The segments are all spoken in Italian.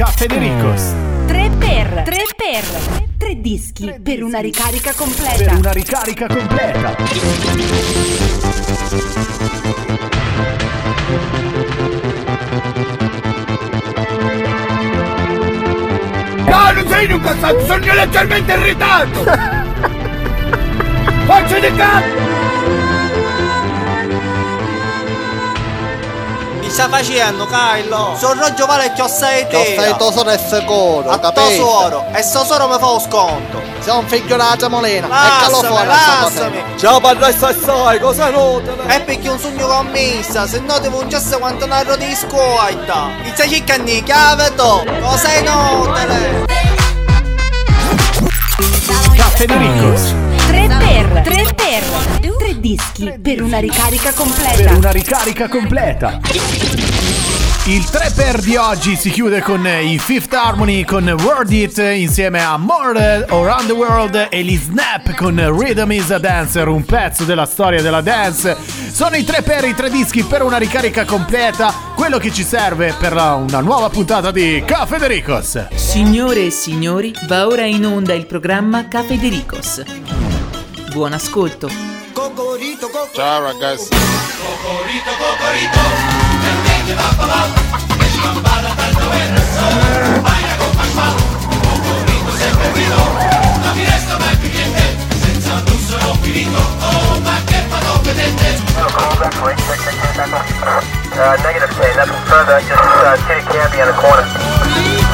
Caffè De Ricos. 3 per 3 per 3 dischi per una ricarica Per completa. una ricarica completa. No, non sei in un cazzo, sono leggermente in ritardo! Faccio di cazzo! Sta facendo, Carlo? Sono roggio vale che ho sei te. sei tesoro e sicuro, capito? soro. E sto soro mi fa lo sconto. Sei un figlio della gemolina, eccolo Lasciami, fuori lasciami. Ciao padressa assai, cosa nota? E perché un sogno commessa, se no devo un gesso quanto narro di scuola. Mi stai cercando di chiave tu. Cosa è notele? Caffè Ricos. 3 per 3 per 3 dischi per una ricarica Per completa. una ricarica completa. Il 3 per di oggi si chiude con i Fifth Harmony con Word It insieme a More Around the World e gli Snap con Rhythm is a Dancer, un pezzo della storia della dance. Sono i 3 per i tre dischi per una ricarica completa, quello che ci serve per una nuova puntata di Caffè De Ricos. Signore e signori, va ora in onda il programma Cafe de Ricos. Buon ascolto. Ciao ragazzi. Uh, negative 10, nothing further, just uh, Titty Canby on the corner.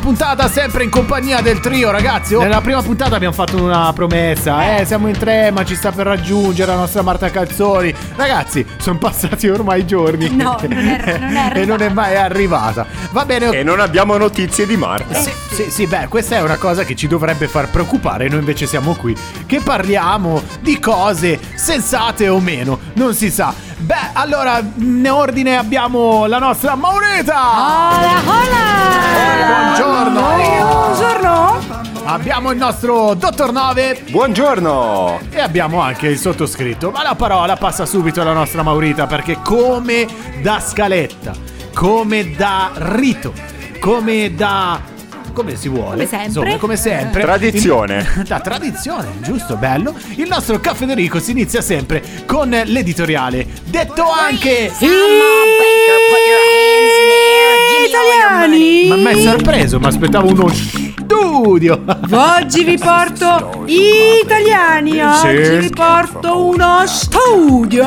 Puntata sempre in compagnia del trio, ragazzi. Oh, Nella prima puntata abbiamo fatto una promessa. Eh, siamo in tre, ma ci sta per raggiungere la nostra Marta Calzoni. Ragazzi, sono passati ormai giorni. No, non è- non è e non è mai arrivata. Va bene. E non abbiamo notizie di Marta. Sì, sì, sì, beh, questa è una cosa che ci dovrebbe far preoccupare. Noi invece siamo qui che parliamo di cose sensate o meno, non si sa. Beh, allora, in ordine abbiamo la nostra Maureta. Hola, hola! Buongiorno. Buongiorno! Abbiamo il nostro Dottor 9 Buongiorno! e abbiamo anche il sottoscritto. Ma la parola passa subito alla nostra Maurita perché come da scaletta, come da rito, come da come si vuole, Come sempre. insomma, come sempre. Tradizione. Il- da tradizione, giusto, bello. Il nostro caffè Federico si inizia sempre con l'editoriale, detto anche Italiani! Ma mi hai sorpreso, mi aspettavo uno studio. Oggi vi porto italiani, oggi vi porto uno studio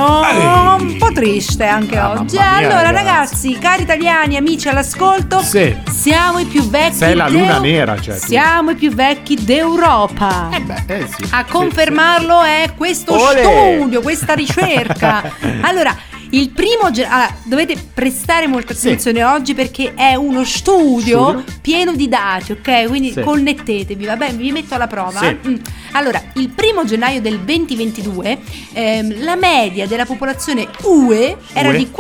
un po' triste anche Ah, oggi. mia, allora ragazzi. cari italiani, amici all'ascolto, Sì. siamo i più vecchi Sei la luna nera, cioè. Siamo i più vecchi d'Europa. Eh beh, eh sì. A confermarlo è questo Olè. studio, questa ricerca. allora, il primo allora, dovete prestare molta Sì. attenzione oggi perché è uno studio, Studio. pieno di dati, ok? Quindi Sì. connettetevi, va bene? Vi metto alla prova. Sì. Mm. Allora, il primo gennaio del 2022 ehm, la media della popolazione UE era UE? di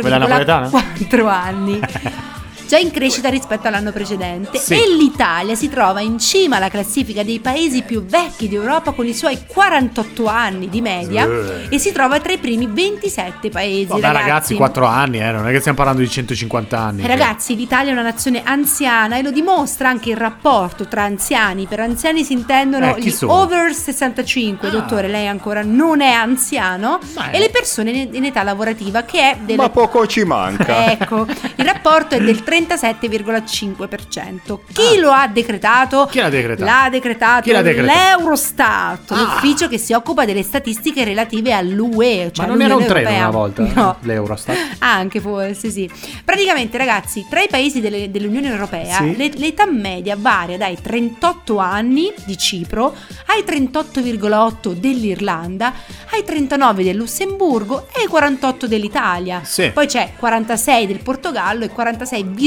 Quella napoletana? 44,4 anni. Già in crescita rispetto all'anno precedente Sì. e l'Italia si trova in cima alla classifica dei paesi più vecchi d'Europa con i suoi 48 anni di media Sì. e si trova tra i primi 27 paesi. Vabbè, ragazzi, 4 anni, eh, non è che stiamo parlando di 150 anni. Eh, Ragazzi, l'Italia è una nazione anziana e lo dimostra anche il rapporto tra anziani. Per anziani si intendono Eh, gli sono? over 65, Ah. dottore, lei ancora non è anziano, Beh. e le persone in, età lavorativa che è del Ma poco ci manca. Ecco, il rapporto è del 37,5%. Chi lo ha decretato? Ah. Chi l'ha decretato? L'ha decretato l'ha decretato? l'Eurostat, Ah. l'ufficio che si occupa delle statistiche relative all'UE. Cioè Ma non era un treno una volta? No. L'Eurostat? Anche forse, sì. Praticamente, ragazzi, tra i paesi delle- dell'Unione Europea Sì. le- l'età media varia dai 38 anni di Cipro ai 38,8 dell'Irlanda, ai 39 del Lussemburgo e ai 48 dell'Italia. Sì. Poi c'è 46 del Portogallo e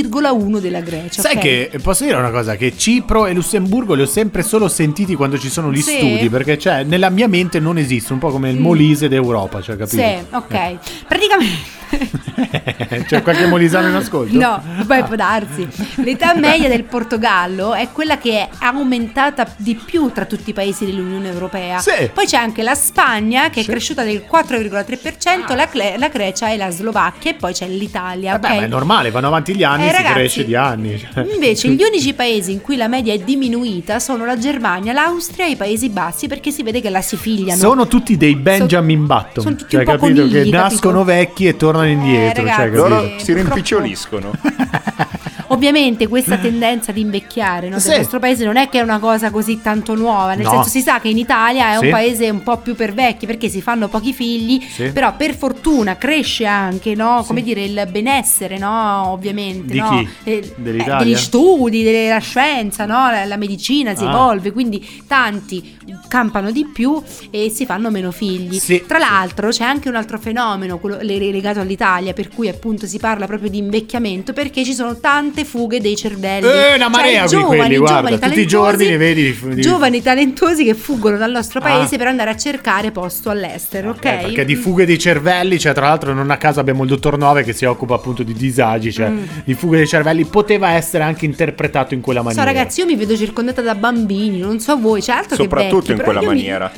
46,1 della Grecia. Sai ok? che posso dire una cosa? Che Cipro e Lussemburgo li ho sempre solo sentiti quando ci sono gli Sì. studi. Perché cioè, nella mia mente non esiste, un po' come il. Molise d'Europa, cioè capito? Sì, ok. Praticamente C'è qualche molisano in ascolto? No, poi può darsi. L'età media del Portogallo è quella che è aumentata di più tra tutti i paesi dell'Unione Europea. Sì. Poi c'è anche la Spagna che è cresciuta del 4,3%, la, Cle- la Grecia e la Slovacchia e poi c'è l'Italia. Vabbè, ok? ma è normale, vanno avanti gli anni, Eh, si ragazzi, cresce di anni. Invece gli unici paesi in cui la media è diminuita sono la Germania, l'Austria e i Paesi Bassi perché si vede che la si figliano. Sono tutti dei Benjamin Button. sono tutti cioè, un po' capito? conigli, che capito? nascono vecchi e tornano indietro. ragazzi, cioè? Loro Sì, si rimpiccioliscono. Ovviamente questa tendenza di invecchiare no, Sì. nostro paese non è che è una cosa così tanto nuova, nel No. senso si sa che in Italia è Sì. un paese un po' più per vecchi perché si fanno pochi figli, Sì. però per fortuna cresce anche, no, come dire, il benessere, no, ovviamente, Di no? Eh, Dell'Italia? degli studi, della scienza, no? la, la medicina si Ah. evolve, quindi tanti campano di più e si fanno meno figli. Sì, Tra sì. l'altro c'è anche un altro fenomeno quello le- legato all'Italia per cui appunto si parla proprio di invecchiamento perché ci sono tante fughe dei cervelli. Eh, una marea qui quelli, guarda, tutti i giorni ne vedi di- di- Giovani talentuosi che fuggono dal nostro Ah. paese per andare a cercare posto all'estero, ok? Eh, perché di fughe dei cervelli, cioè tra l'altro non a caso abbiamo il dottor Nove che si occupa appunto di disagi, cioè Mm. di fughe dei cervelli, poteva essere anche interpretato in quella So maniera. ragazzi, io mi vedo circondata da bambini, non so voi, c'è altro che Soprattutto vecchi, in quella io mi- maniera.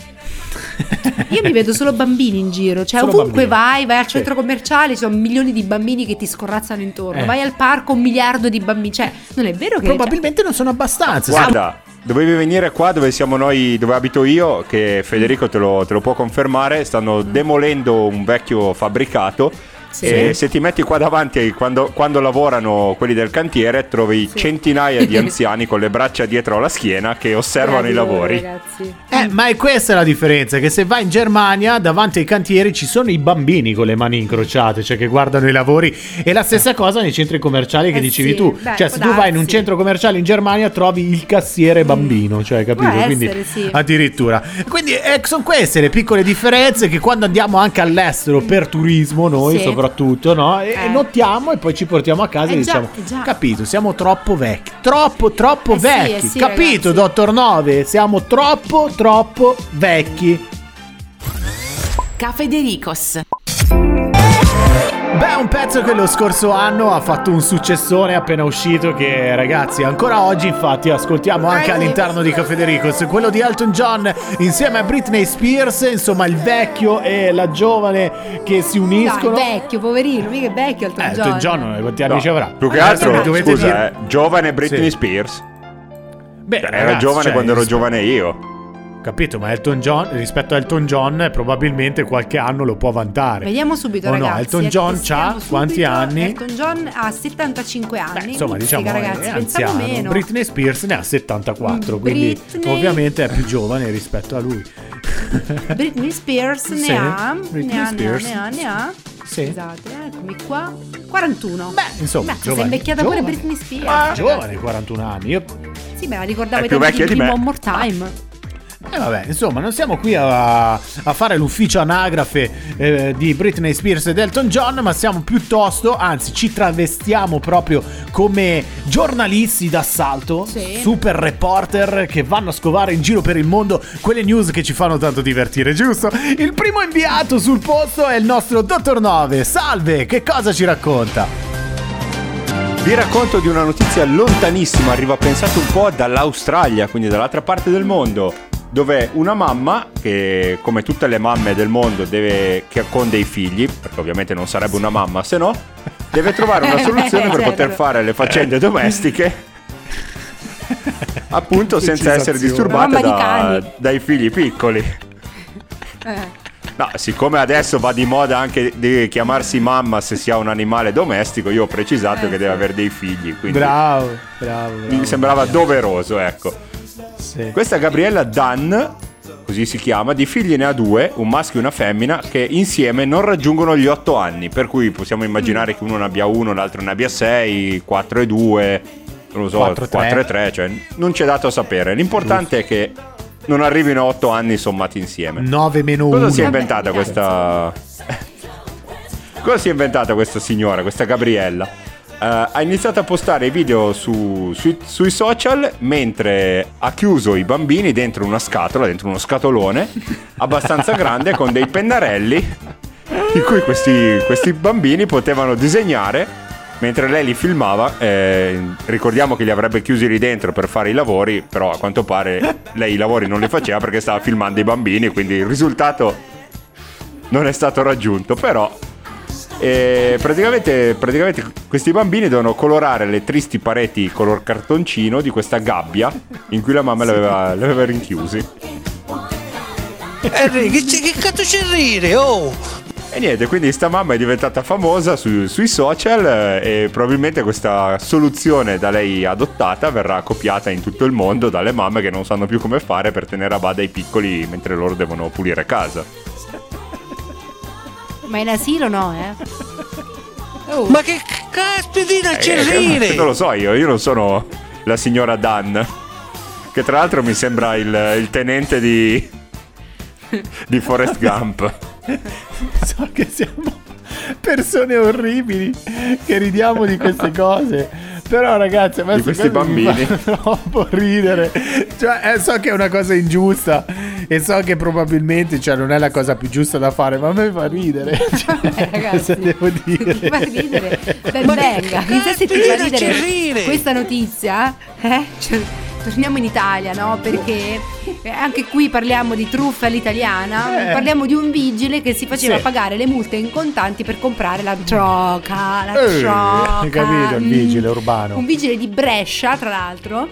Io mi vedo solo bambini in giro, cioè Solo ovunque bambini. vai, vai al centro commerciale, ci sono milioni di bambini che ti scorrazzano intorno, Eh. vai al parco, un miliardo di bambini, cioè non è vero che... Probabilmente non sono abbastanza. Guarda, dovevi venire qua dove siamo noi, dove abito io, che Federico te lo, te lo può confermare. Stanno demolendo un vecchio fabbricato. Sì. E se ti metti qua davanti, quando, quando lavorano quelli del cantiere, trovi Sì. centinaia di anziani con le braccia dietro la schiena che osservano i Bravi voi, lavori. ragazzi. Eh, ma è questa la differenza, che se vai in Germania davanti ai cantieri ci sono i bambini con le mani incrociate, cioè che guardano i lavori e la stessa cosa nei centri commerciali che Eh dicevi sì, tu, beh, cioè se tu vai in un centro commerciale in Germania trovi il cassiere bambino, cioè capito? Può Quindi essere, sì. addirittura. Quindi eh, sono queste le piccole differenze che quando andiamo anche all'estero per turismo noi Sì. Soprattutto, no? E Eh. notiamo e poi ci portiamo a casa Eh e già, diciamo, già. capito, siamo troppo vecchi, troppo troppo Eh sì, vecchi, eh sì, capito, ragazzi. dottor Nove? Siamo troppo troppo vecchi. Cafedericos. Beh, un pezzo che lo scorso anno ha fatto un successone appena uscito che ragazzi ancora oggi infatti ascoltiamo anche all'interno di Cafedericos, quello di Elton John insieme a Britney Spears, insomma il vecchio e la giovane che si uniscono. vecchio, poverino, mica è vecchio Elton Eh, John. Elton John quanti anni No, ci avrà? Più che altro, dovete scusa, dire- eh, giovane Britney Sì. Spears. Beh, Era ragazzi, giovane cioè, quando ero giovane io. Capito, ma Elton John rispetto a Elton John probabilmente qualche anno lo può vantare. Vediamo subito, O no, ragazzi. Elton eh, John subito. quanti anni? Elton John ha 75 anni. Beh, insomma, Mizzica, diciamo ragazzi, è anziano. meno. Britney Spears ne ha 74, quindi Britney. ovviamente è più giovane rispetto a lui. Britney Spears Sì, ne ha, Britney ne ha, Spears. ne ha, ne ha. Sì. Scusate, eh, eccomi qua. 41. Beh, insomma, Beh, si è giovane, invecchiata giovane. pure Britney Spears. Ah, giovane, 41 anni. Io Sì, me la ricordavo ai più tempi vecchia di me. One More Time. Eh vabbè, insomma, non siamo qui a, a fare l'ufficio anagrafe eh, di Britney Spears ed Elton John, ma siamo piuttosto, anzi, ci travestiamo proprio come giornalisti d'assalto, Sì. super reporter che vanno a scovare in giro per il mondo quelle news che ci fanno tanto divertire, giusto? Il primo inviato sul posto è il nostro Dottor Nove. Salve, che cosa ci racconta? Vi racconto di una notizia lontanissima, arriva pensate un po' dall'Australia, quindi dall'altra parte del mondo, dove una mamma, che come tutte le mamme del mondo deve, che con dei figli, perché ovviamente non sarebbe una mamma se no, deve trovare una soluzione per Certo. poter fare le faccende domestiche. Appunto senza essere disturbata di da- dai figli piccoli. Eh. No, siccome adesso va di moda anche di chiamarsi mamma se si ha un animale domestico, io ho precisato Eh, che deve avere dei figli, quindi Bravo, bravo. bravo. mi sembrava doveroso, ecco. Sì. Questa Gabriella Dan, così si chiama, di figli ne ha due, un maschio e una femmina, che insieme non raggiungono gli otto anni, per cui possiamo immaginare che uno ne abbia uno, l'altro ne abbia sei, quattro e due, non lo so, Quattro e tre. quattro e tre, cioè non c'è dato a sapere. L'importante è che non arrivino a otto anni sommati insieme. 9 meno 1. Cosa si è inventata questa. Cosa si è inventata questa signora, questa Gabriella? Eh, ha iniziato a postare video su- sui, sui social mentre ha chiuso i bambini dentro una scatola, dentro uno scatolone abbastanza grande con dei pennarelli in cui questi, questi bambini potevano disegnare mentre lei li filmava. eh, ricordiamo che li avrebbe chiusi lì dentro per fare i lavori, però a quanto pare lei i lavori non li faceva perché stava filmando i bambini, quindi il risultato non è stato raggiunto, però eh, praticamente, praticamente questi bambini devono colorare le tristi pareti color cartoncino di questa gabbia in cui la mamma li aveva, li aveva rinchiusi. Enrico, che, che cazzo c'è a rire? Oh! E niente, quindi sta mamma è diventata famosa su- sui social eh, e probabilmente questa soluzione da lei adottata verrà copiata in tutto il mondo dalle mamme che non sanno più come fare per tenere a bada i piccoli mentre loro devono pulire casa. Ma in asilo no, eh. Oh. Ma che caspitina c'è Eh, non lo so io, io non sono la signora Dan, che tra l'altro mi sembra il, il tenente di, di Forrest Gump. So che siamo persone orribili che ridiamo di queste cose. Però ragazzi, a me Di questi cose mi bambini. fanno troppo ridere. Cioè, eh, so che è una cosa ingiusta e so che probabilmente cioè, non è la cosa più giusta da fare, ma a me fa ridere. Cioè, Eh, ragazzi, cosa devo dire? Mi fa ridere. Ben venga. Chissà se ti fa ridere rire? questa notizia. Eh? Cioè, torniamo in Italia, no? Perché anche qui parliamo di truffa all'italiana. Eh. Parliamo di un vigile che si faceva Sì. pagare le multe in contanti per comprare la troca. La Eh, hai capito, il vigile urbano. Un vigile di Brescia, tra l'altro.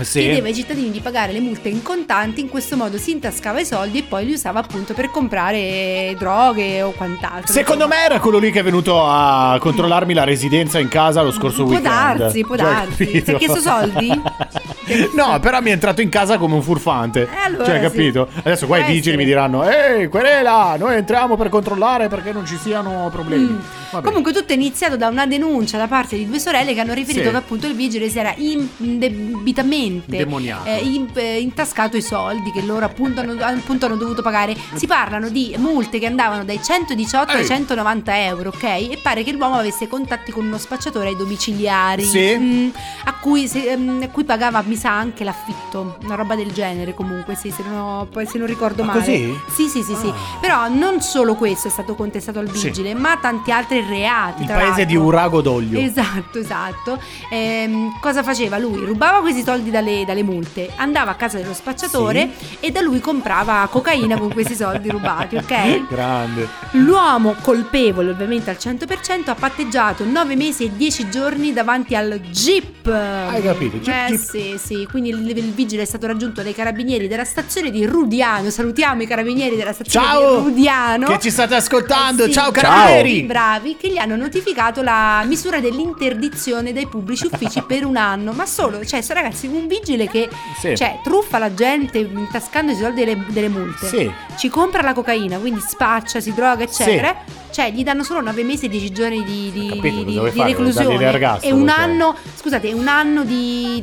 Sì. Chiedeva ai cittadini di pagare le multe in contanti, in questo modo si intascava i soldi e poi li usava appunto per comprare droghe o quant'altro. Secondo Insomma. me era quello lì che è venuto a controllarmi la residenza in casa lo scorso Può weekend. darsi, può Cioè, darsi. capito? Ti ha chiesto soldi? No, però mi è entrato in casa come un furfante. Eh, allora cioè, sì. capito? Adesso qua i Può vigili essere. mi diranno: Ehi, querela, noi entriamo per controllare perché non ci siano problemi. Mm. Comunque tutto è iniziato da una denuncia da parte di due sorelle che hanno riferito Sì. che appunto il vigile si era indebitamente Demoniato. eh, in- eh, intascato i soldi che loro appunto hanno, appunto hanno dovuto pagare. Si parlano di multe che andavano dai 118 ai Ehi. 190 euro, ok? E pare che l'uomo avesse contatti con uno spacciatore ai domiciliari Sì. mm, a, cui, se- ehm, a cui pagava mi sa anche l'affitto, una roba del genere comunque, sì, se non, ho- poi se non ricordo Ah, male. così? Sì, sì, sì, sì. Però non solo questo è stato contestato al Sì. vigile, ma tanti altri reati. Il paese l'altro. di Urago d'Oglio. Esatto, esatto. Ehm, cosa faceva lui? Rubava questi soldi dalle, dalle multe, andava a casa dello spacciatore e da lui comprava cocaina con questi soldi rubati, ok? Grande. L'uomo colpevole, ovviamente al 100%, ha patteggiato 9 mesi e 10 giorni davanti al Jeep. Hai capito? Jeep, eh Jeep. sì, sì. Quindi il, il vigile è stato raggiunto dai carabinieri della stazione di Rudiano. Salutiamo i carabinieri della stazione Ciao! di Rudiano. Che ci state ascoltando? Eh sì, Ciao, carabinieri! Bravi, che gli hanno notificato la misura dell'interdizione dai pubblici uffici per un anno. Ma solo, cioè, ragazzi, un vigile che Sì. cioè, truffa la gente intascando i soldi delle, delle multe. Sì. Ci compra la cocaina, quindi spaccia, si droga, eccetera. Cioè, gli danno solo 9 mesi e 10 giorni di, di, Capito, di- di fare? reclusione. E un anno, scusate, un anno di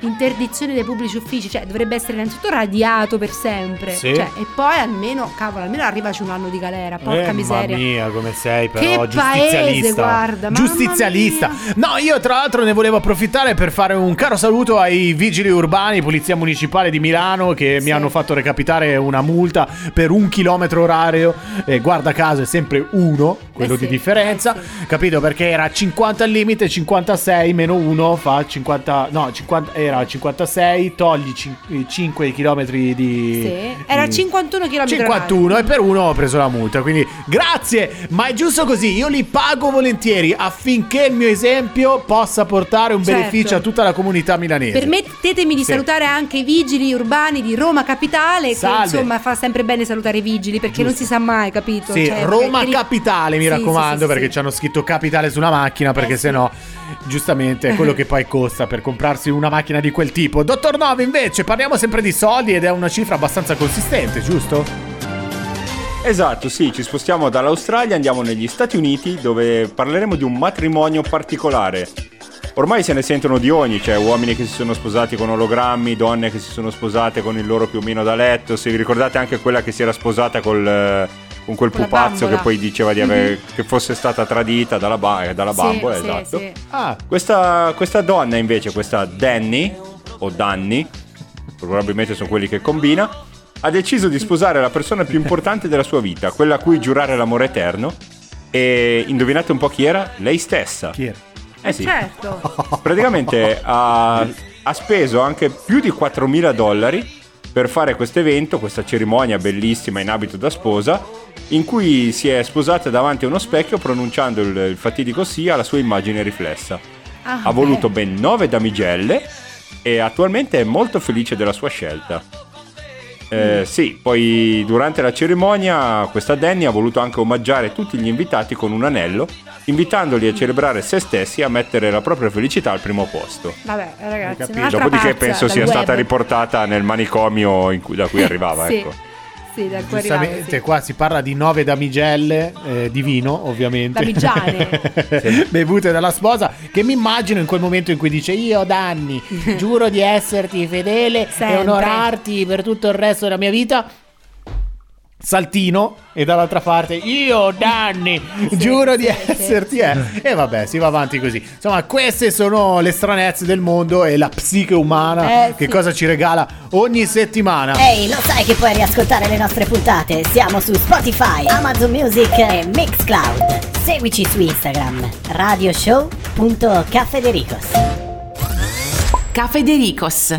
interdizione dai pubblici uffici. Cioè, dovrebbe essere innanzitutto radiato per sempre. Sì. Cioè, e poi almeno, cavolo, almeno arrivaci un anno di galera. Porca Eh, miseria. Mamma mia, come sei però Che giustizialista. paese, guarda, giustizialista. No, io tra l'altro ne volevo approfittare per fare un caro saluto ai vigili urbani, Polizia Municipale di Milano che mi Sì. hanno fatto recapitare una multa per un chilometro orario. E guarda caso è sempre uno, quello Eh di sì, differenza. eh sì. Capito? Perché era 50 al limite, 56 meno 1 fa 50. No, 50, era 56, togli 5 km di. Sì. Era di- 51 km 51 e per uno ho preso la multa. Quindi grazie, ma è giusto così. Io li pago volentieri affinché il mio esempio possa portare un Certo. beneficio a tutta la comunità milanese. Permettetemi di Sì. salutare anche i vigili urbani di Roma Capitale, Salve. che insomma fa sempre bene salutare i vigili perché non si sa mai, capito? Sì, Cioè, Roma i- Capitale, mi Sì, raccomando, sì, sì, perché sì. ci hanno scritto Capitale sulla macchina, perché Eh, sì. sennò giustamente è quello che poi costa per comprarsi una macchina di quel tipo. Dottor Nove, invece, parliamo sempre di soldi ed è una cifra abbastanza consistente, giusto? Esatto, sì, ci spostiamo dall'Australia, andiamo negli Stati Uniti dove parleremo di un matrimonio particolare. Ormai se ne sentono di ogni, cioè uomini che si sono sposati con ologrammi, donne che si sono sposate con il loro piumino da letto, se vi ricordate anche quella che si era sposata col, eh, con quel Con pupazzo che poi diceva di aver, che fosse stata tradita dalla, ba- dalla Sì, bambola, sì, esatto. sì. Ah, Questa, questa donna invece, questa Danny, o Danny, probabilmente sono quelli che combina, ha deciso di sposare la persona più importante della sua vita, quella a cui giurare l'amore eterno. E indovinate un po' chi era? Lei stessa. Chi era? Eh sì. Certo. Praticamente ha, ha speso anche più di 4.000 dollari per fare questo evento, questa cerimonia bellissima in abito da sposa, in cui si è sposata davanti a uno specchio pronunciando il, il fatidico sì alla sua immagine riflessa. Ah, ha voluto beh. ben nove damigelle e attualmente è molto felice della sua scelta. Eh, sì, poi durante la cerimonia questa Danny ha voluto anche omaggiare tutti gli invitati con un anello, invitandoli a celebrare se stessi e a mettere la propria felicità al primo posto. Vabbè, ragazzi, Dopodiché pazza penso sia web. stata riportata nel manicomio in cui- da cui arrivava. Sì. ecco. Sì, da cui arrivava, sì. qua si parla di nove damigelle eh, di vino, ovviamente. Damigiane. Bevute dalla sposa, che mi immagino in quel momento in cui dice io Danni, giuro di esserti fedele e Sempre. onorarti per tutto il resto della mia vita. Saltino e dall'altra parte io Danni giuro di sì, sì, esserti eh. e vabbè si va avanti così insomma queste sono le stranezze del mondo e la psiche umana Eh, che sì. cosa ci regala ogni settimana Ehi, lo sai che puoi riascoltare le nostre puntate? Siamo su Spotify, Amazon Music e Mixcloud. Seguici su Instagram, radioshow.cafedericos. Cafedericos.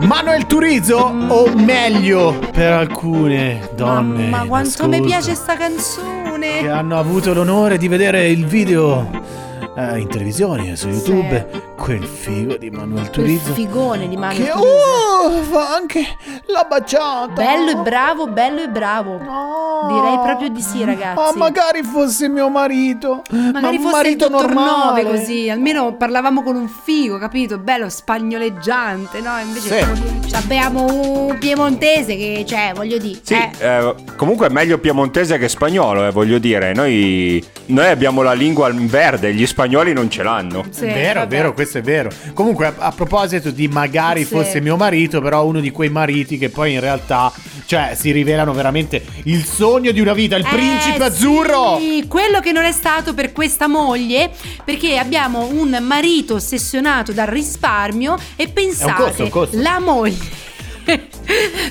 Manuel Turizo o meglio per alcune donne Mamma, quanto mi piace sta canzone. che hanno avuto l'onore di vedere il video eh, in televisione su YouTube quel figo di Manuel Quel Turizo figone di Manuel che Turizo. oh, fa anche la baciata Bello e bravo, bello e bravo. No. Direi proprio di sì, ragazzi. Oh, magari fosse mio marito Magari ma un fosse marito il dottor normale così, almeno parlavamo con un figo, capito? Bello spagnoleggiante, no? Invece Sì. abbiamo un piemontese che, cioè, voglio dire, Sì, eh, eh, comunque è meglio piemontese che spagnolo, eh, voglio dire. Noi, noi abbiamo la lingua in verde, gli spagnoli non ce l'hanno. sì, È vero, è vabbè. vero, questo è vero. Comunque, a, a proposito di magari Sì. fosse mio marito, però uno di quei mariti che poi in realtà, cioè, si rivelano veramente il sogno di una vita, il Eh, principe sì, azzurro. quello che non è stato per questa moglie, perché abbiamo un marito ossessionato dal risparmio e pensate, costo, costo. la moglie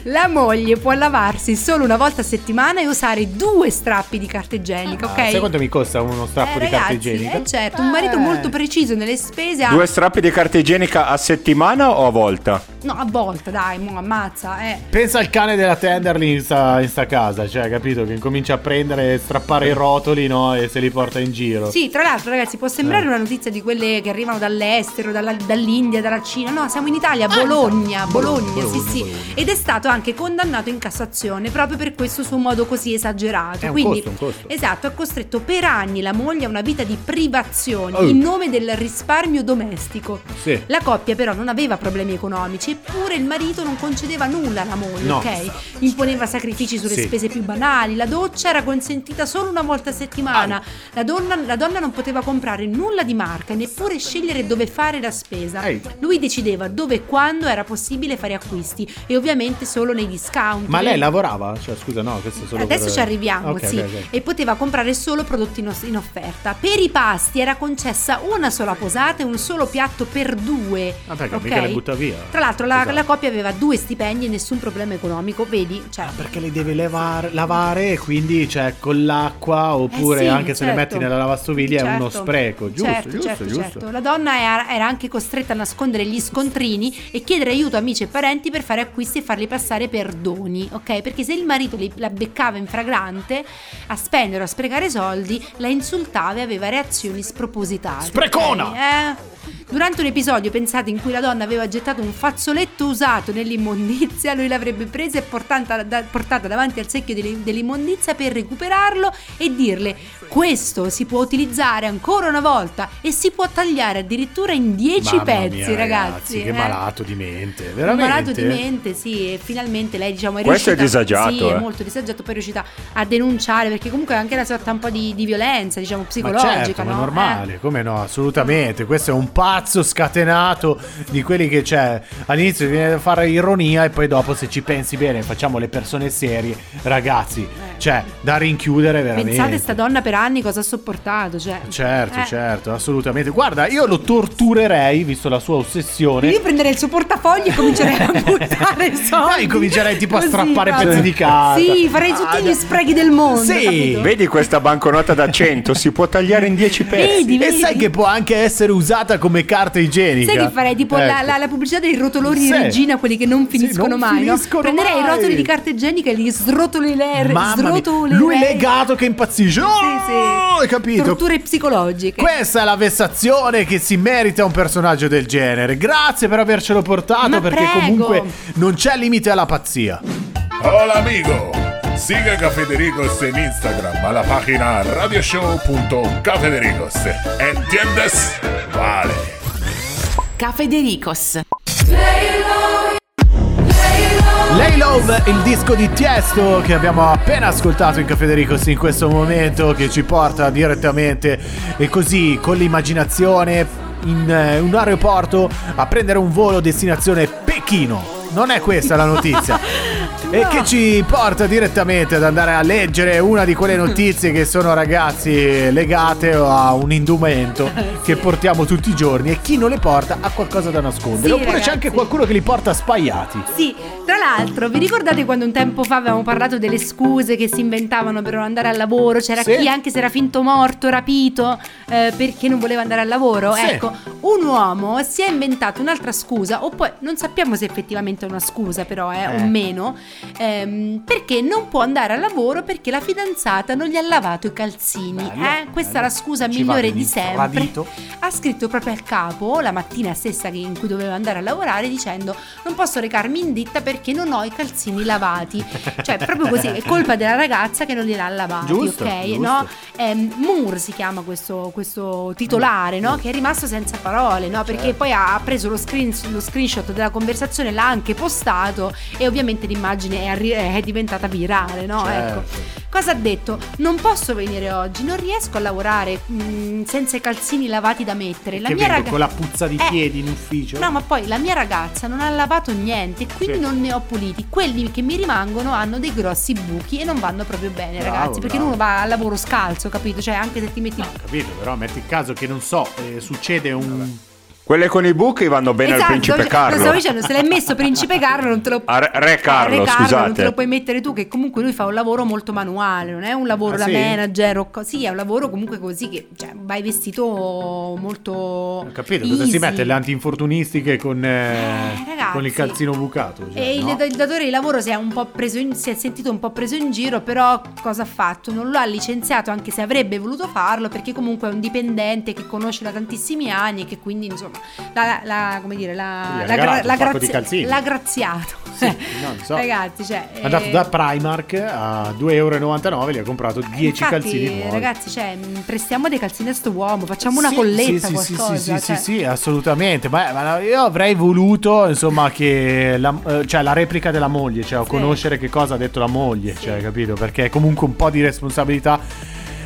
La moglie può lavarsi solo una volta a settimana e usare due strappi di carta igienica, ok? Ah, sai quanto mi costa uno strappo Eh, di carta ragazzi, igienica? eh, certo, un marito Eh. molto preciso nelle spese. ha- Due strappi di carta igienica a settimana o a volta? No, a volta, dai, mo ammazza, eh. Pensa al cane della Tenderly in sta, in sta casa, cioè, capito? Che incomincia a prendere e strappare i rotoli, no? E se li porta in giro. Sì, tra l'altro, ragazzi, può sembrare Eh. una notizia di quelle che arrivano dall'estero, dalla- dall'India, dalla Cina. No, siamo in Italia, Bologna, Bologna, Bologna, sì, sì. Bologna. Ed è stato anche condannato in Cassazione proprio per questo suo modo così esagerato. È Quindi, costo, costo. esatto, ha costretto per anni la moglie a una vita di privazioni Oh. in nome del risparmio domestico. Sì. La coppia però non aveva problemi economici, eppure il marito non concedeva nulla alla moglie, No. ok? Imponeva sacrifici sulle Sì. spese più banali, la doccia era consentita solo una volta a settimana, la, donna, la donna non poteva comprare nulla di marca, neppure scegliere dove fare la spesa. Ehi. Lui decideva dove e quando era possibile fare acquisti e ovviamente solo nei discount. Ma lei lavorava? Cioè, scusa, no, questo è solo Adesso per- ci arriviamo, Ok, sì. ok, ok. E poteva comprare solo prodotti in, offerta. Per i pasti era concessa una sola posata e un solo piatto per due. Ah, perché ok? mica le butta via. Tra l'altro la, Esatto. la coppia aveva due stipendi e nessun problema economico, vedi? Cioè, Perché le deve levar- lavare e quindi cioè con l'acqua oppure Eh sì, anche se le certo. metti nella lavastoviglie è uno Certo. spreco. Giusto, certo, giusto, certo, giusto. certo. La donna era, era anche costretta a nascondere gli scontrini e chiedere aiuto a amici e parenti per fare acquisti e farli passare per doni, ok? Perché se il marito la beccava in fragrante a spendere o a sprecare soldi, la insultava e aveva reazioni spropositate. Sprecona! ok? Eh? Durante un episodio, pensate, in cui la donna aveva gettato un fazzoletto usato nell'immondizia, lui l'avrebbe presa e portata, da- portata davanti al secchio dell'i- dell'immondizia per recuperarlo e dirle questo si può utilizzare ancora una volta e si può tagliare addirittura in 10 Mamma pezzi, mia, ragazzi. Che eh. malato di mente, veramente. malato di mente, sì, e finalmente lei diciamo è Questo è riuscita disagiato, Sì, è eh. molto disagiato, poi è riuscita a denunciare perché comunque anche la sorta un po' di, di violenza, diciamo, Ma psicologica, certo, ma no? è normale, Eh. come no, assolutamente. Questo è un pazzo scatenato di quelli che c'è. All'inizio viene a fare ironia e poi dopo se ci pensi bene, facciamo le persone serie, ragazzi. Cioè, da rinchiudere veramente. Pensate sta donna per anni cosa ha sopportato, cioè. Certo, Eh. certo, assolutamente. Guarda, io lo torturerei, visto la sua ossessione. Io prenderei il suo portafoglio e comincerei a buttare i soldi. Poi comincerei tipo a Così, strappare proprio. pezzi di carta. Sì, farei tutti gli sprechi del mondo. Sì. capito? Vedi questa banconota da 100? Si può tagliare in 10 pezzi. Vedi, E vedi. sai che può anche essere usata come carta igienica. Sai che farei tipo la, Ecco. la- la pubblicità dei rotolori Sì. di regina, quelli che non finiscono non mai, finiscono no? Prenderei mai. i rotoli di carta igienica e li srotolerei. Mamma srotolerei. lui legato che impazzisce. Oh, Sì, sì. hai capito? Torture psicologiche. Questa è la vessazione che si merita un personaggio del genere. Grazie per avercelo portato Ma perché prego. comunque non c'è limite alla pazzia. Hola amigo, sigue Cafedericos en Instagram a la página radioshow.cafedericos. ¿Entiendes? Vale. Cafedericos. Lay Love, il disco di Tiesto che abbiamo appena ascoltato in Caffè in questo momento che ci porta direttamente e così con l'immaginazione in eh, un aeroporto a prendere un volo destinazione Pechino. Non è questa la notizia. E che ci porta direttamente ad andare a leggere una di quelle notizie che sono ragazzi legate a un indumento che portiamo tutti i giorni e chi non le porta ha qualcosa da nascondere. Sì, Oppure ragazzi. c'è anche qualcuno che li porta spaiati. Sì, l'altro, vi ricordate quando un tempo fa avevamo parlato delle scuse che si inventavano per non andare al lavoro? C'era Sì. chi anche si era finto morto, rapito, eh, perché non voleva andare al lavoro? Sì. Ecco, un uomo si è inventato un'altra scusa, o poi non sappiamo se effettivamente è una scusa, però, eh, Eh. o meno, ehm, perché non può andare al lavoro perché la fidanzata non gli ha lavato i calzini. Bello, eh? Questa è la scusa Ci migliore di sempre ha scritto proprio al capo la mattina stessa in cui doveva andare a lavorare dicendo non posso recarmi in ditta perché non ho i calzini lavati cioè proprio così è colpa della ragazza che non li ha lavati Giusto, ok giusto. no Ehm, Moore si chiama questo, questo titolare no? che è rimasto senza parole no? perché Certo. poi ha preso lo, screen- lo screenshot della conversazione l'ha anche postato e ovviamente l'immagine è, arri- è diventata virale no? Certo. ecco Cosa ha detto? Non posso venire oggi, non riesco a lavorare mm, senza i calzini lavati da mettere. La che mia vengo raga- con la puzza di Eh, piedi in ufficio. No, ma poi la mia ragazza non ha lavato niente, quindi Sì. non ne ho puliti. Quelli che mi rimangono hanno dei grossi buchi e non vanno proprio bene, Bravo, ragazzi. Perché bravo. uno va al lavoro scalzo, capito? Cioè, anche se ti metti. Capito, però metti in caso che non so, eh, succede un Quelle con i buchi vanno bene al principe Lo Carlo. stavo dicendo, se l'hai messo principe Carlo, non te lo A Re, Re Carlo, Re Carlo, scusate. non te lo puoi mettere tu, che comunque lui fa un lavoro molto manuale, non è un lavoro Ah, da sì? manager o così, è un lavoro comunque così che cioè, vai vestito molto. Ho capito, cosa si easy. mette? Le antinfortunistiche con, eh, ragazzi. con il calzino bucato. cioè, E il, no? il datore di lavoro si è, un po' preso in- si è sentito un po' preso in giro, però cosa ha fatto? Non lo ha licenziato anche se avrebbe voluto farlo, perché comunque è un dipendente che conosce da tantissimi anni e che quindi insomma la, la- come dire, la, ha la, regalato di grazia- calzini. l'ha graziato. Sì, no, so. Ragazzi, cioè, È andato eh, da Primark a 2,99 euro e gli ha comprato 10 Infatti, calzini nuovi. ragazzi, cioè, mh, prestiamo dei calzini a sto uomo, facciamo una Sì, colletta, sì, sì, qualcosa. Sì, sì, cioè. sì, sì, assolutamente. Ma, ma io avrei voluto, insomma, che la, eh, cioè, la replica della moglie, cioè, Sì. conoscere che cosa ha detto la moglie, cioè, capito? Perché comunque un po' di responsabilità,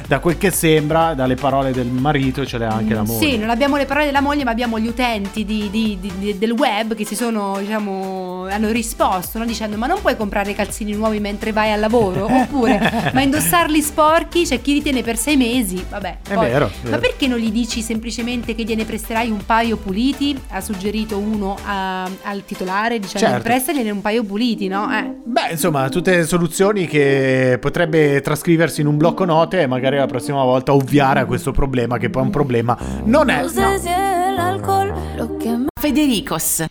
da quel che sembra, dalle parole del marito, ce l'ha anche la moglie. Sì, non abbiamo le parole della moglie, ma abbiamo gli utenti di- di- di- di- del web che si sono, diciamo, hanno risposto no? dicendo: Ma non puoi comprare i calzini nuovi mentre vai al lavoro? Oppure, ma indossarli sporchi? C'è chi li tiene per sei mesi. Vabbè, È vero, è Ma vero. perché non gli dici semplicemente che gliene presterai un paio puliti? Ha suggerito uno a- al titolare dicendo: Certo. Prestagliene un paio puliti, no? Eh. Beh, insomma, tutte soluzioni che potrebbe trascriversi in un blocco note e magari la prossima volta ovviare a questo problema, che poi un problema non è. Federicos.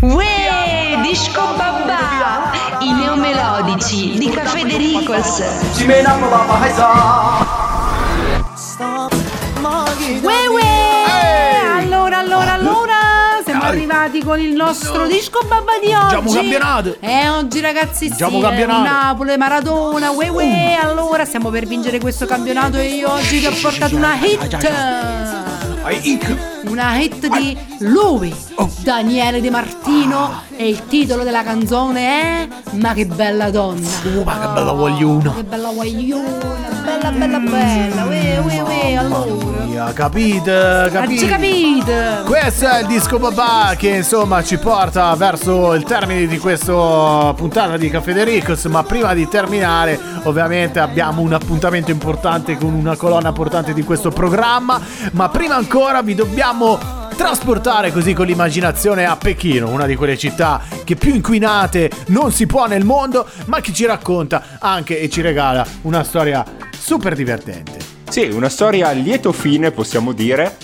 Uè, disco babà, i neomelodici di Caffè De Ricos. Uè, uè! Allora, allora, allora, siamo arrivati con il nostro disco babba di oggi. Facciamo campionato. E oggi, ragazzi, Facciamo sì, è campionato. Napoli, Maradona, uè, uè. Allora, stiamo per vincere questo campionato e io oggi vi ho portato una hit. Una hit di lui. Daniele De Martino. E il titolo della canzone è Ma che bella donna. Oh, ma che bella vogliono. Che bella guagliona, bella bella bella ue ue ue, allora. Capite? Hai Capite? capito? Questo è il disco babà che insomma ci porta verso il termine di questa puntata di Caffè De Ricos, ma prima di terminare ovviamente abbiamo un appuntamento importante con una colonna portante di questo programma, ma prima ancora vi dobbiamo trasportare così con l'immaginazione a Pechino, una di quelle città che più inquinate non si può nel mondo, ma che ci racconta anche e ci regala una storia super divertente. Sì, una storia a lieto fine, possiamo dire.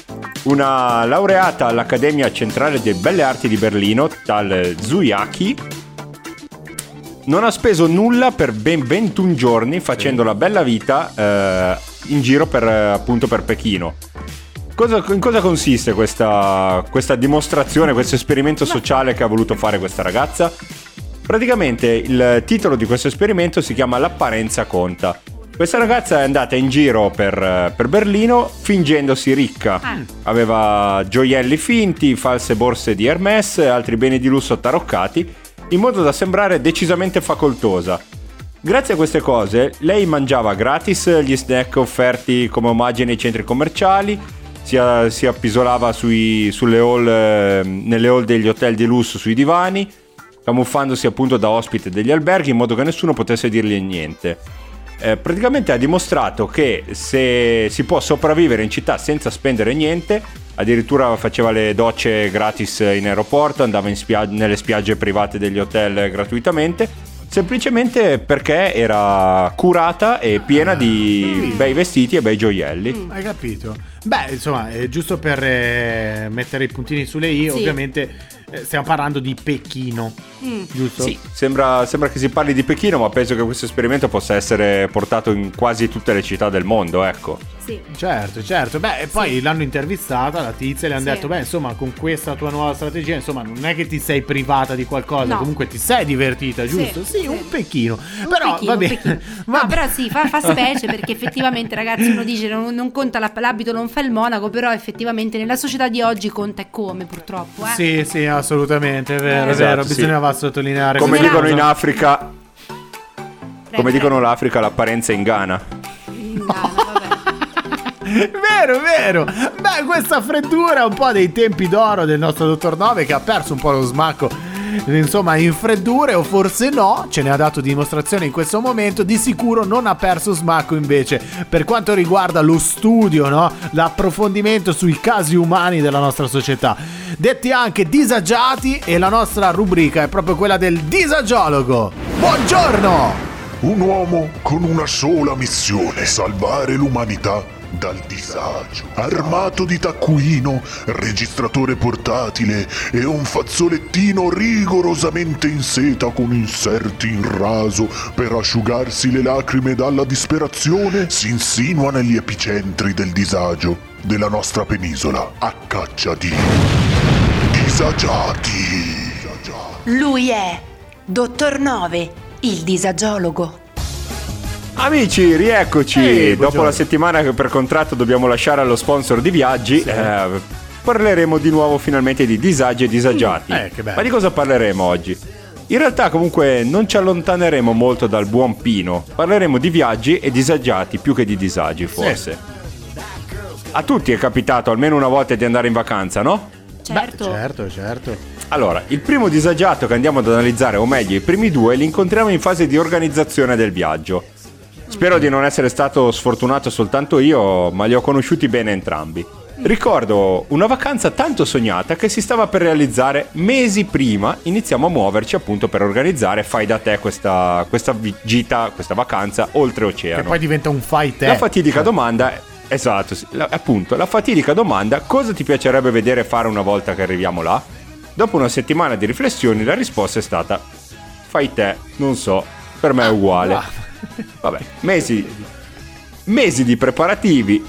Una laureata all'Accademia Centrale delle Belle Arti di Berlino, tal Zuyaki, non ha speso nulla per ben 21 giorni facendo la bella vita eh, in giro per, appunto per Pechino. Cosa- in cosa consiste questa, questa dimostrazione, questo esperimento sociale che ha voluto fare questa ragazza? Praticamente il titolo di questo esperimento si chiama L'apparenza conta. Questa ragazza è andata in giro per, per Berlino fingendosi ricca. Aveva gioielli finti, false borse di Hermès e altri beni di lusso taroccati, in modo da sembrare decisamente facoltosa. Grazie a queste cose, lei mangiava gratis gli snack offerti come omaggi nei centri commerciali, si, a- si appisolava sui- hall, eh, nelle hall degli hotel di lusso sui divani, camuffandosi appunto da ospite degli alberghi in modo che nessuno potesse dirgli niente. Eh, praticamente ha dimostrato che se si può sopravvivere in città senza spendere niente, addirittura faceva le docce gratis in aeroporto, andava in spia- nelle spiagge private degli hotel gratuitamente, semplicemente perché era curata e piena di bei vestiti e bei gioielli. Hai capito? Beh, insomma, eh, giusto per eh, mettere i puntini sulle i, Sì. ovviamente eh, stiamo parlando di Pechino, Mm. giusto? Sì, sembra, sembra che si parli di Pechino, ma penso che questo esperimento possa essere portato in quasi tutte le città del mondo, ecco. Sì. Certo, certo. Beh, e poi l'hanno intervistata la tizia e le hanno Sì. detto, beh, insomma, con questa tua nuova strategia, insomma, non è che ti sei privata di qualcosa, No. comunque ti sei divertita, Sì, giusto? Sì, sì. un Pechino. Un Però, pechino, va bene. Va No, però sì, fa, fa specie perché effettivamente, ragazzi, uno dice non, non conta la- l'abito, non fa il monaco, però effettivamente nella società di oggi conta e come, purtroppo. Eh? Sì, sì, assolutamente, è vero, è Esatto, vero, sì. bisognava sottolineare Come dicono in cosa. Africa, Prego, come dicono l'Africa, l'apparenza inganna. Ingana, vabbè. Vero, vero. Beh, questa freddura è un po' dei tempi d'oro del nostro dottor Nove che ha perso un po' lo smacco. Insomma, in freddure o forse no, ce ne ha dato dimostrazione in questo momento, di sicuro non ha perso smacco invece per quanto riguarda lo studio, no? L'approfondimento sui casi umani della nostra società. Detti anche disagiati e la nostra rubrica è proprio quella del disagiologo. Buongiorno! Un uomo con una sola missione, salvare l'umanità dal disagio. Armato di taccuino, registratore portatile e un fazzolettino rigorosamente in seta con inserti in raso per asciugarsi le lacrime dalla disperazione, si insinua negli epicentri del disagio della nostra penisola a caccia di disagiati. Lui è Dottor Nove, il disagiologo. Amici, rieccoci. Ehi, Dopo buongiorno. la settimana che per contratto dobbiamo lasciare allo sponsor di viaggi, eh, parleremo di nuovo finalmente di disagi e disagiati. Eh, che bello. Ma di cosa parleremo oggi? In realtà comunque non ci allontaneremo molto dal buon Pino. Parleremo di viaggi e disagiati più che di disagi, forse. A tutti è capitato almeno una volta di andare in vacanza, no? Certo. Certo, certo. Allora, il primo disagiato che andiamo ad analizzare, o meglio i primi due, li incontriamo in fase di organizzazione del viaggio. Spero di non essere stato sfortunato soltanto io, ma li ho conosciuti bene entrambi. Ricordo una vacanza tanto sognata che si stava per realizzare mesi prima, iniziamo a muoverci appunto per organizzare, fai da te questa, questa gita, questa vacanza Che oltreoceano. poi diventa un fight eh. La fatidica domanda è, esatto, la- appunto, la fatidica domanda, cosa ti piacerebbe vedere fare una volta che arriviamo là? Dopo una settimana di riflessioni la risposta è stata, fai te, non so, per me è uguale. Vabbè, mesi, mesi di preparativi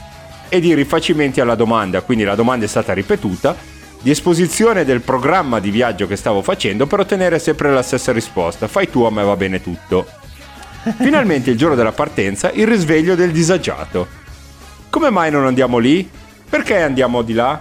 e di rifacimenti alla domanda, quindi la domanda è stata ripetuta, di esposizione del programma di viaggio che stavo facendo per ottenere sempre la stessa risposta, fai tu, a me va bene tutto. Finalmente il giorno della partenza, il risveglio del disagiato. Come mai non andiamo lì? Perché andiamo di là?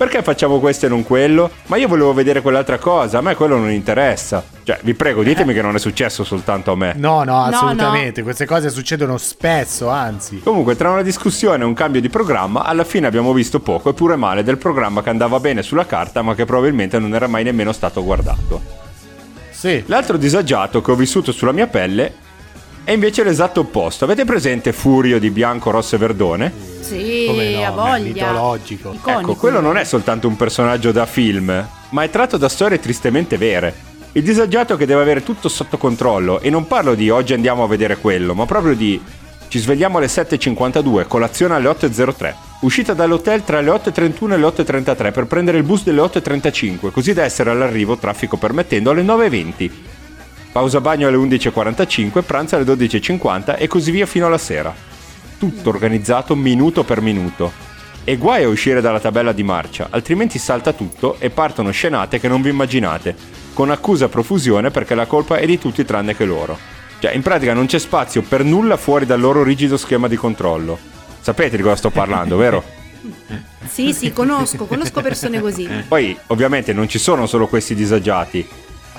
Perché facciamo questo e non quello? Ma io volevo vedere quell'altra cosa, a me quello non interessa. Cioè, vi prego, ditemi che non è successo soltanto a me. No, no, assolutamente. Queste cose succedono spesso, anzi. Comunque, tra una discussione e un cambio di programma, alla fine abbiamo visto poco e pure male del programma che andava bene sulla carta, ma che probabilmente non era mai nemmeno stato guardato. Sì. L'altro disagiato che ho vissuto sulla mia pelle è invece l'esatto opposto. Avete presente Furio di bianco, rosso e verdone? Sì, Come no, a voglia. mitologico. Iconico. Ecco, quello non è soltanto un personaggio da film, ma è tratto da storie tristemente vere. Il disagiato che deve avere tutto sotto controllo, e non parlo di oggi andiamo a vedere quello, ma proprio di ci svegliamo alle 7.52, colazione alle 8.03. Uscita dall'hotel tra le 8.31 e le 8.33 per prendere il bus delle 8.35, così da essere all'arrivo, traffico permettendo, alle 9.20. Pausa bagno alle 11.45, pranzo alle 12.50 e così via fino alla sera. Tutto organizzato minuto per minuto. E guai a uscire dalla tabella di marcia, altrimenti salta tutto e partono scenate che non vi immaginate, con accusa a profusione perché la colpa è di tutti tranne che loro. Cioè, in pratica non c'è spazio per nulla fuori dal loro rigido schema di controllo. Sapete di cosa sto parlando, vero? Sì, sì, conosco, conosco persone così. Poi, ovviamente, non ci sono solo questi disagiati.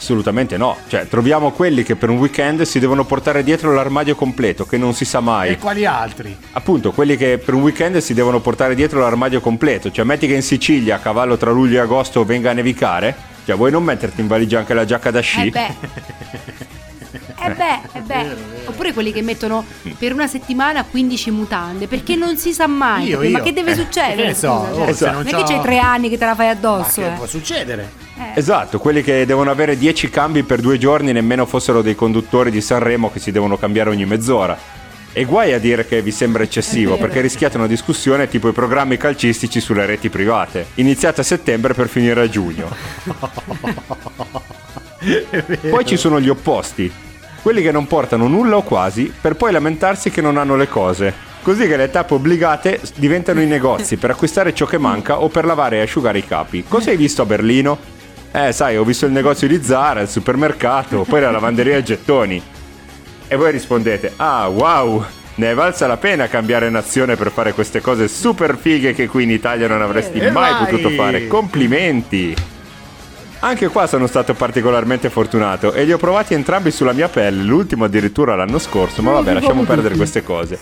Assolutamente no. Cioè, troviamo quelli che per un weekend si devono portare dietro l'armadio completo, che non si sa mai. E quali altri? Appunto, quelli che per un weekend si devono portare dietro l'armadio completo. Cioè, metti che in Sicilia, a cavallo tra luglio e agosto, venga a nevicare. Cioè, vuoi non metterti in valigia anche la giacca da sci? Eh beh. Eh beh, eh beh. Oppure quelli che mettono per una settimana 15 mutande, perché non si sa mai. Io, Ma io. che deve Eh, succedere? ne so, scusa, oh, cioè, se non non è che c'hai tre anni che te la fai Ma addosso. che eh. può succedere? Esatto, quelli che devono avere 10 cambi per due giorni nemmeno fossero dei conduttori di Sanremo che si devono cambiare ogni mezz'ora. E guai a dire che vi sembra eccessivo, perché rischiate una discussione tipo i programmi calcistici sulle reti private, iniziata a settembre per finire a giugno. Poi ci sono gli opposti, quelli che non portano nulla o quasi, per poi lamentarsi che non hanno le cose. Così che le tappe obbligate diventano i negozi per acquistare ciò che manca o per lavare e asciugare i capi. Cosa hai visto a Berlino? Eh, sai, ho visto il negozio di Zara, il supermercato, poi la lavanderia e gettoni. E voi rispondete, ah wow, ne è valsa la pena cambiare nazione per fare queste cose super fighe che qui in Italia non avresti Eh, mai potuto fare. Complimenti! Anche qua sono stato particolarmente fortunato e li ho provati entrambi sulla mia pelle, l'ultimo addirittura l'anno scorso, ma vabbè, lasciamo perdere queste cose.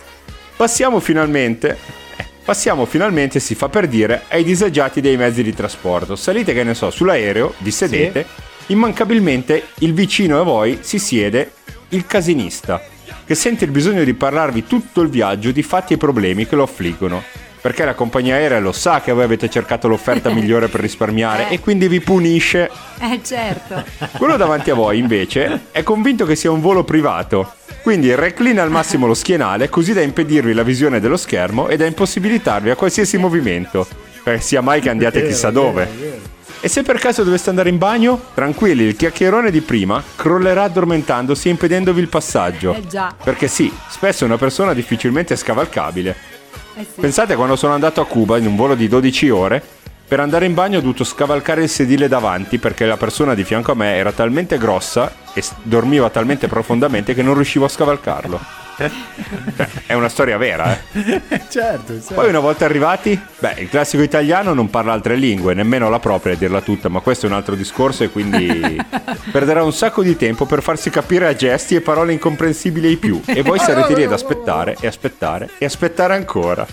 Passiamo finalmente, eh, passiamo finalmente, si fa per dire, ai disagiati dei mezzi di trasporto. Salite, che ne so, sull'aereo, vi sedete, immancabilmente il vicino a voi si siede il casinista, che sente il bisogno di parlarvi tutto il viaggio di fatti e problemi che lo affliggono. Perché la compagnia aerea lo sa che voi avete cercato l'offerta migliore per risparmiare e quindi vi punisce Eh certo. quello davanti a voi, invece, è convinto che sia un volo privato. Quindi reclina al massimo lo schienale così da impedirvi la visione dello schermo e da impossibilitarvi a qualsiasi movimento. Per sia mai che andiate chissà dove. E se per caso doveste andare in bagno, tranquilli, il chiacchierone di prima crollerà addormentandosi e impedendovi il passaggio. Eh già. Perché sì, spesso è una persona difficilmente scavalcabile. Eh. Pensate quando sono andato a Cuba in un volo di 12 ore, per andare in bagno ho dovuto scavalcare il sedile davanti perché la persona di fianco a me era talmente grossa e dormiva talmente profondamente che non riuscivo a scavalcarlo. È una storia vera, eh. certo, certo. Poi una volta arrivati, beh, il classico italiano non parla altre lingue, nemmeno la propria a dirla tutta, ma questo è un altro discorso e quindi perderà un sacco di tempo per farsi capire a gesti e parole incomprensibili ai più. E voi sarete lì ad aspettare e aspettare e aspettare ancora.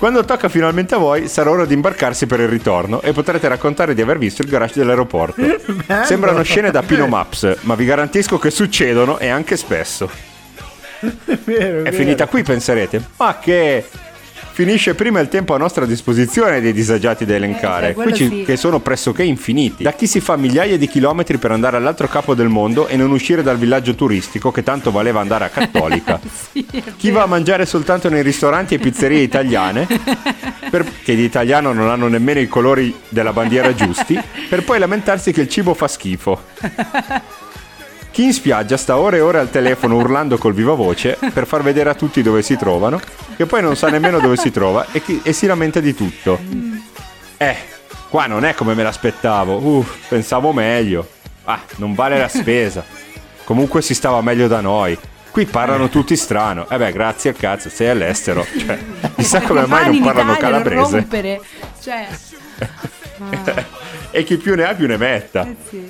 Quando tocca finalmente a voi, sarà ora di imbarcarsi per il ritorno e potrete raccontare di aver visto il garage dell'aeroporto. Sembrano scene da Pino Maps, ma vi garantisco che succedono e anche spesso. È finita qui, penserete? Ma che finisce prima il tempo a nostra disposizione dei disagiati da elencare, Eh, quello qui ci- sì. che sono pressoché infiniti. Da chi si fa migliaia di chilometri per andare all'altro capo del mondo e non uscire dal villaggio turistico che tanto valeva andare a Cattolica. Sì, è Chi va a mangiare soltanto nei ristoranti e pizzerie italiane, per- che di italiano non hanno nemmeno i colori della bandiera giusti, per poi lamentarsi che il cibo fa schifo. Chi in spiaggia sta ore e ore al telefono urlando col viva voce per far vedere a tutti dove si trovano, che poi non sa nemmeno dove si trova e, chi- e si lamenta di tutto. Eh, qua non è come me l'aspettavo. Uff, pensavo meglio. Ah, non vale la spesa. Comunque si stava meglio da noi. Qui parlano tutti strano. Eh beh, grazie al cazzo, sei all'estero. Cioè, chissà come mai non parlano calabrese. Cioè, e chi più ne ha più ne metta. Eh sì.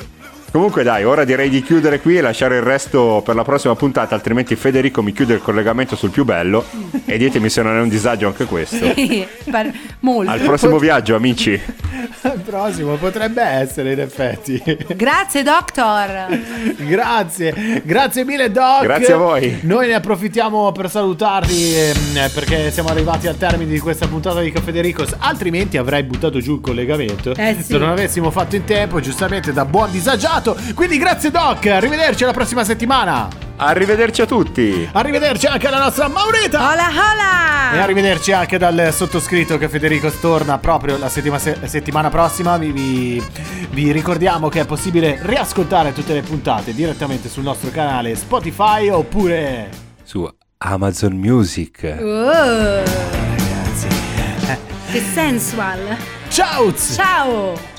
Comunque dai, ora direi di chiudere qui e lasciare il resto per la prossima puntata, altrimenti Federico mi chiude il collegamento sul più bello e ditemi se non è un disagio anche questo. Molto. Al prossimo viaggio, amici. Al prossimo potrebbe essere in effetti. Grazie, Doctor. Grazie, grazie mille Doc. Grazie a voi. Noi ne approfittiamo per salutarvi ehm, perché siamo arrivati al termine di questa puntata di Caffè Ricos, altrimenti avrei buttato giù il collegamento. Eh sì. Se non avessimo fatto in tempo, giustamente da buon disagiato. Quindi grazie Doc, arrivederci alla prossima settimana. Arrivederci a tutti. Arrivederci anche alla nostra Maurita. Hola, hola. E arrivederci anche dal sottoscritto che Federico torna proprio la settima- se- settimana prossima. Vi, vi- vi ricordiamo che è possibile riascoltare tutte le puntate direttamente sul nostro canale Spotify oppure... Su Amazon Music. Oh, che sensual. Ciao! Ciao.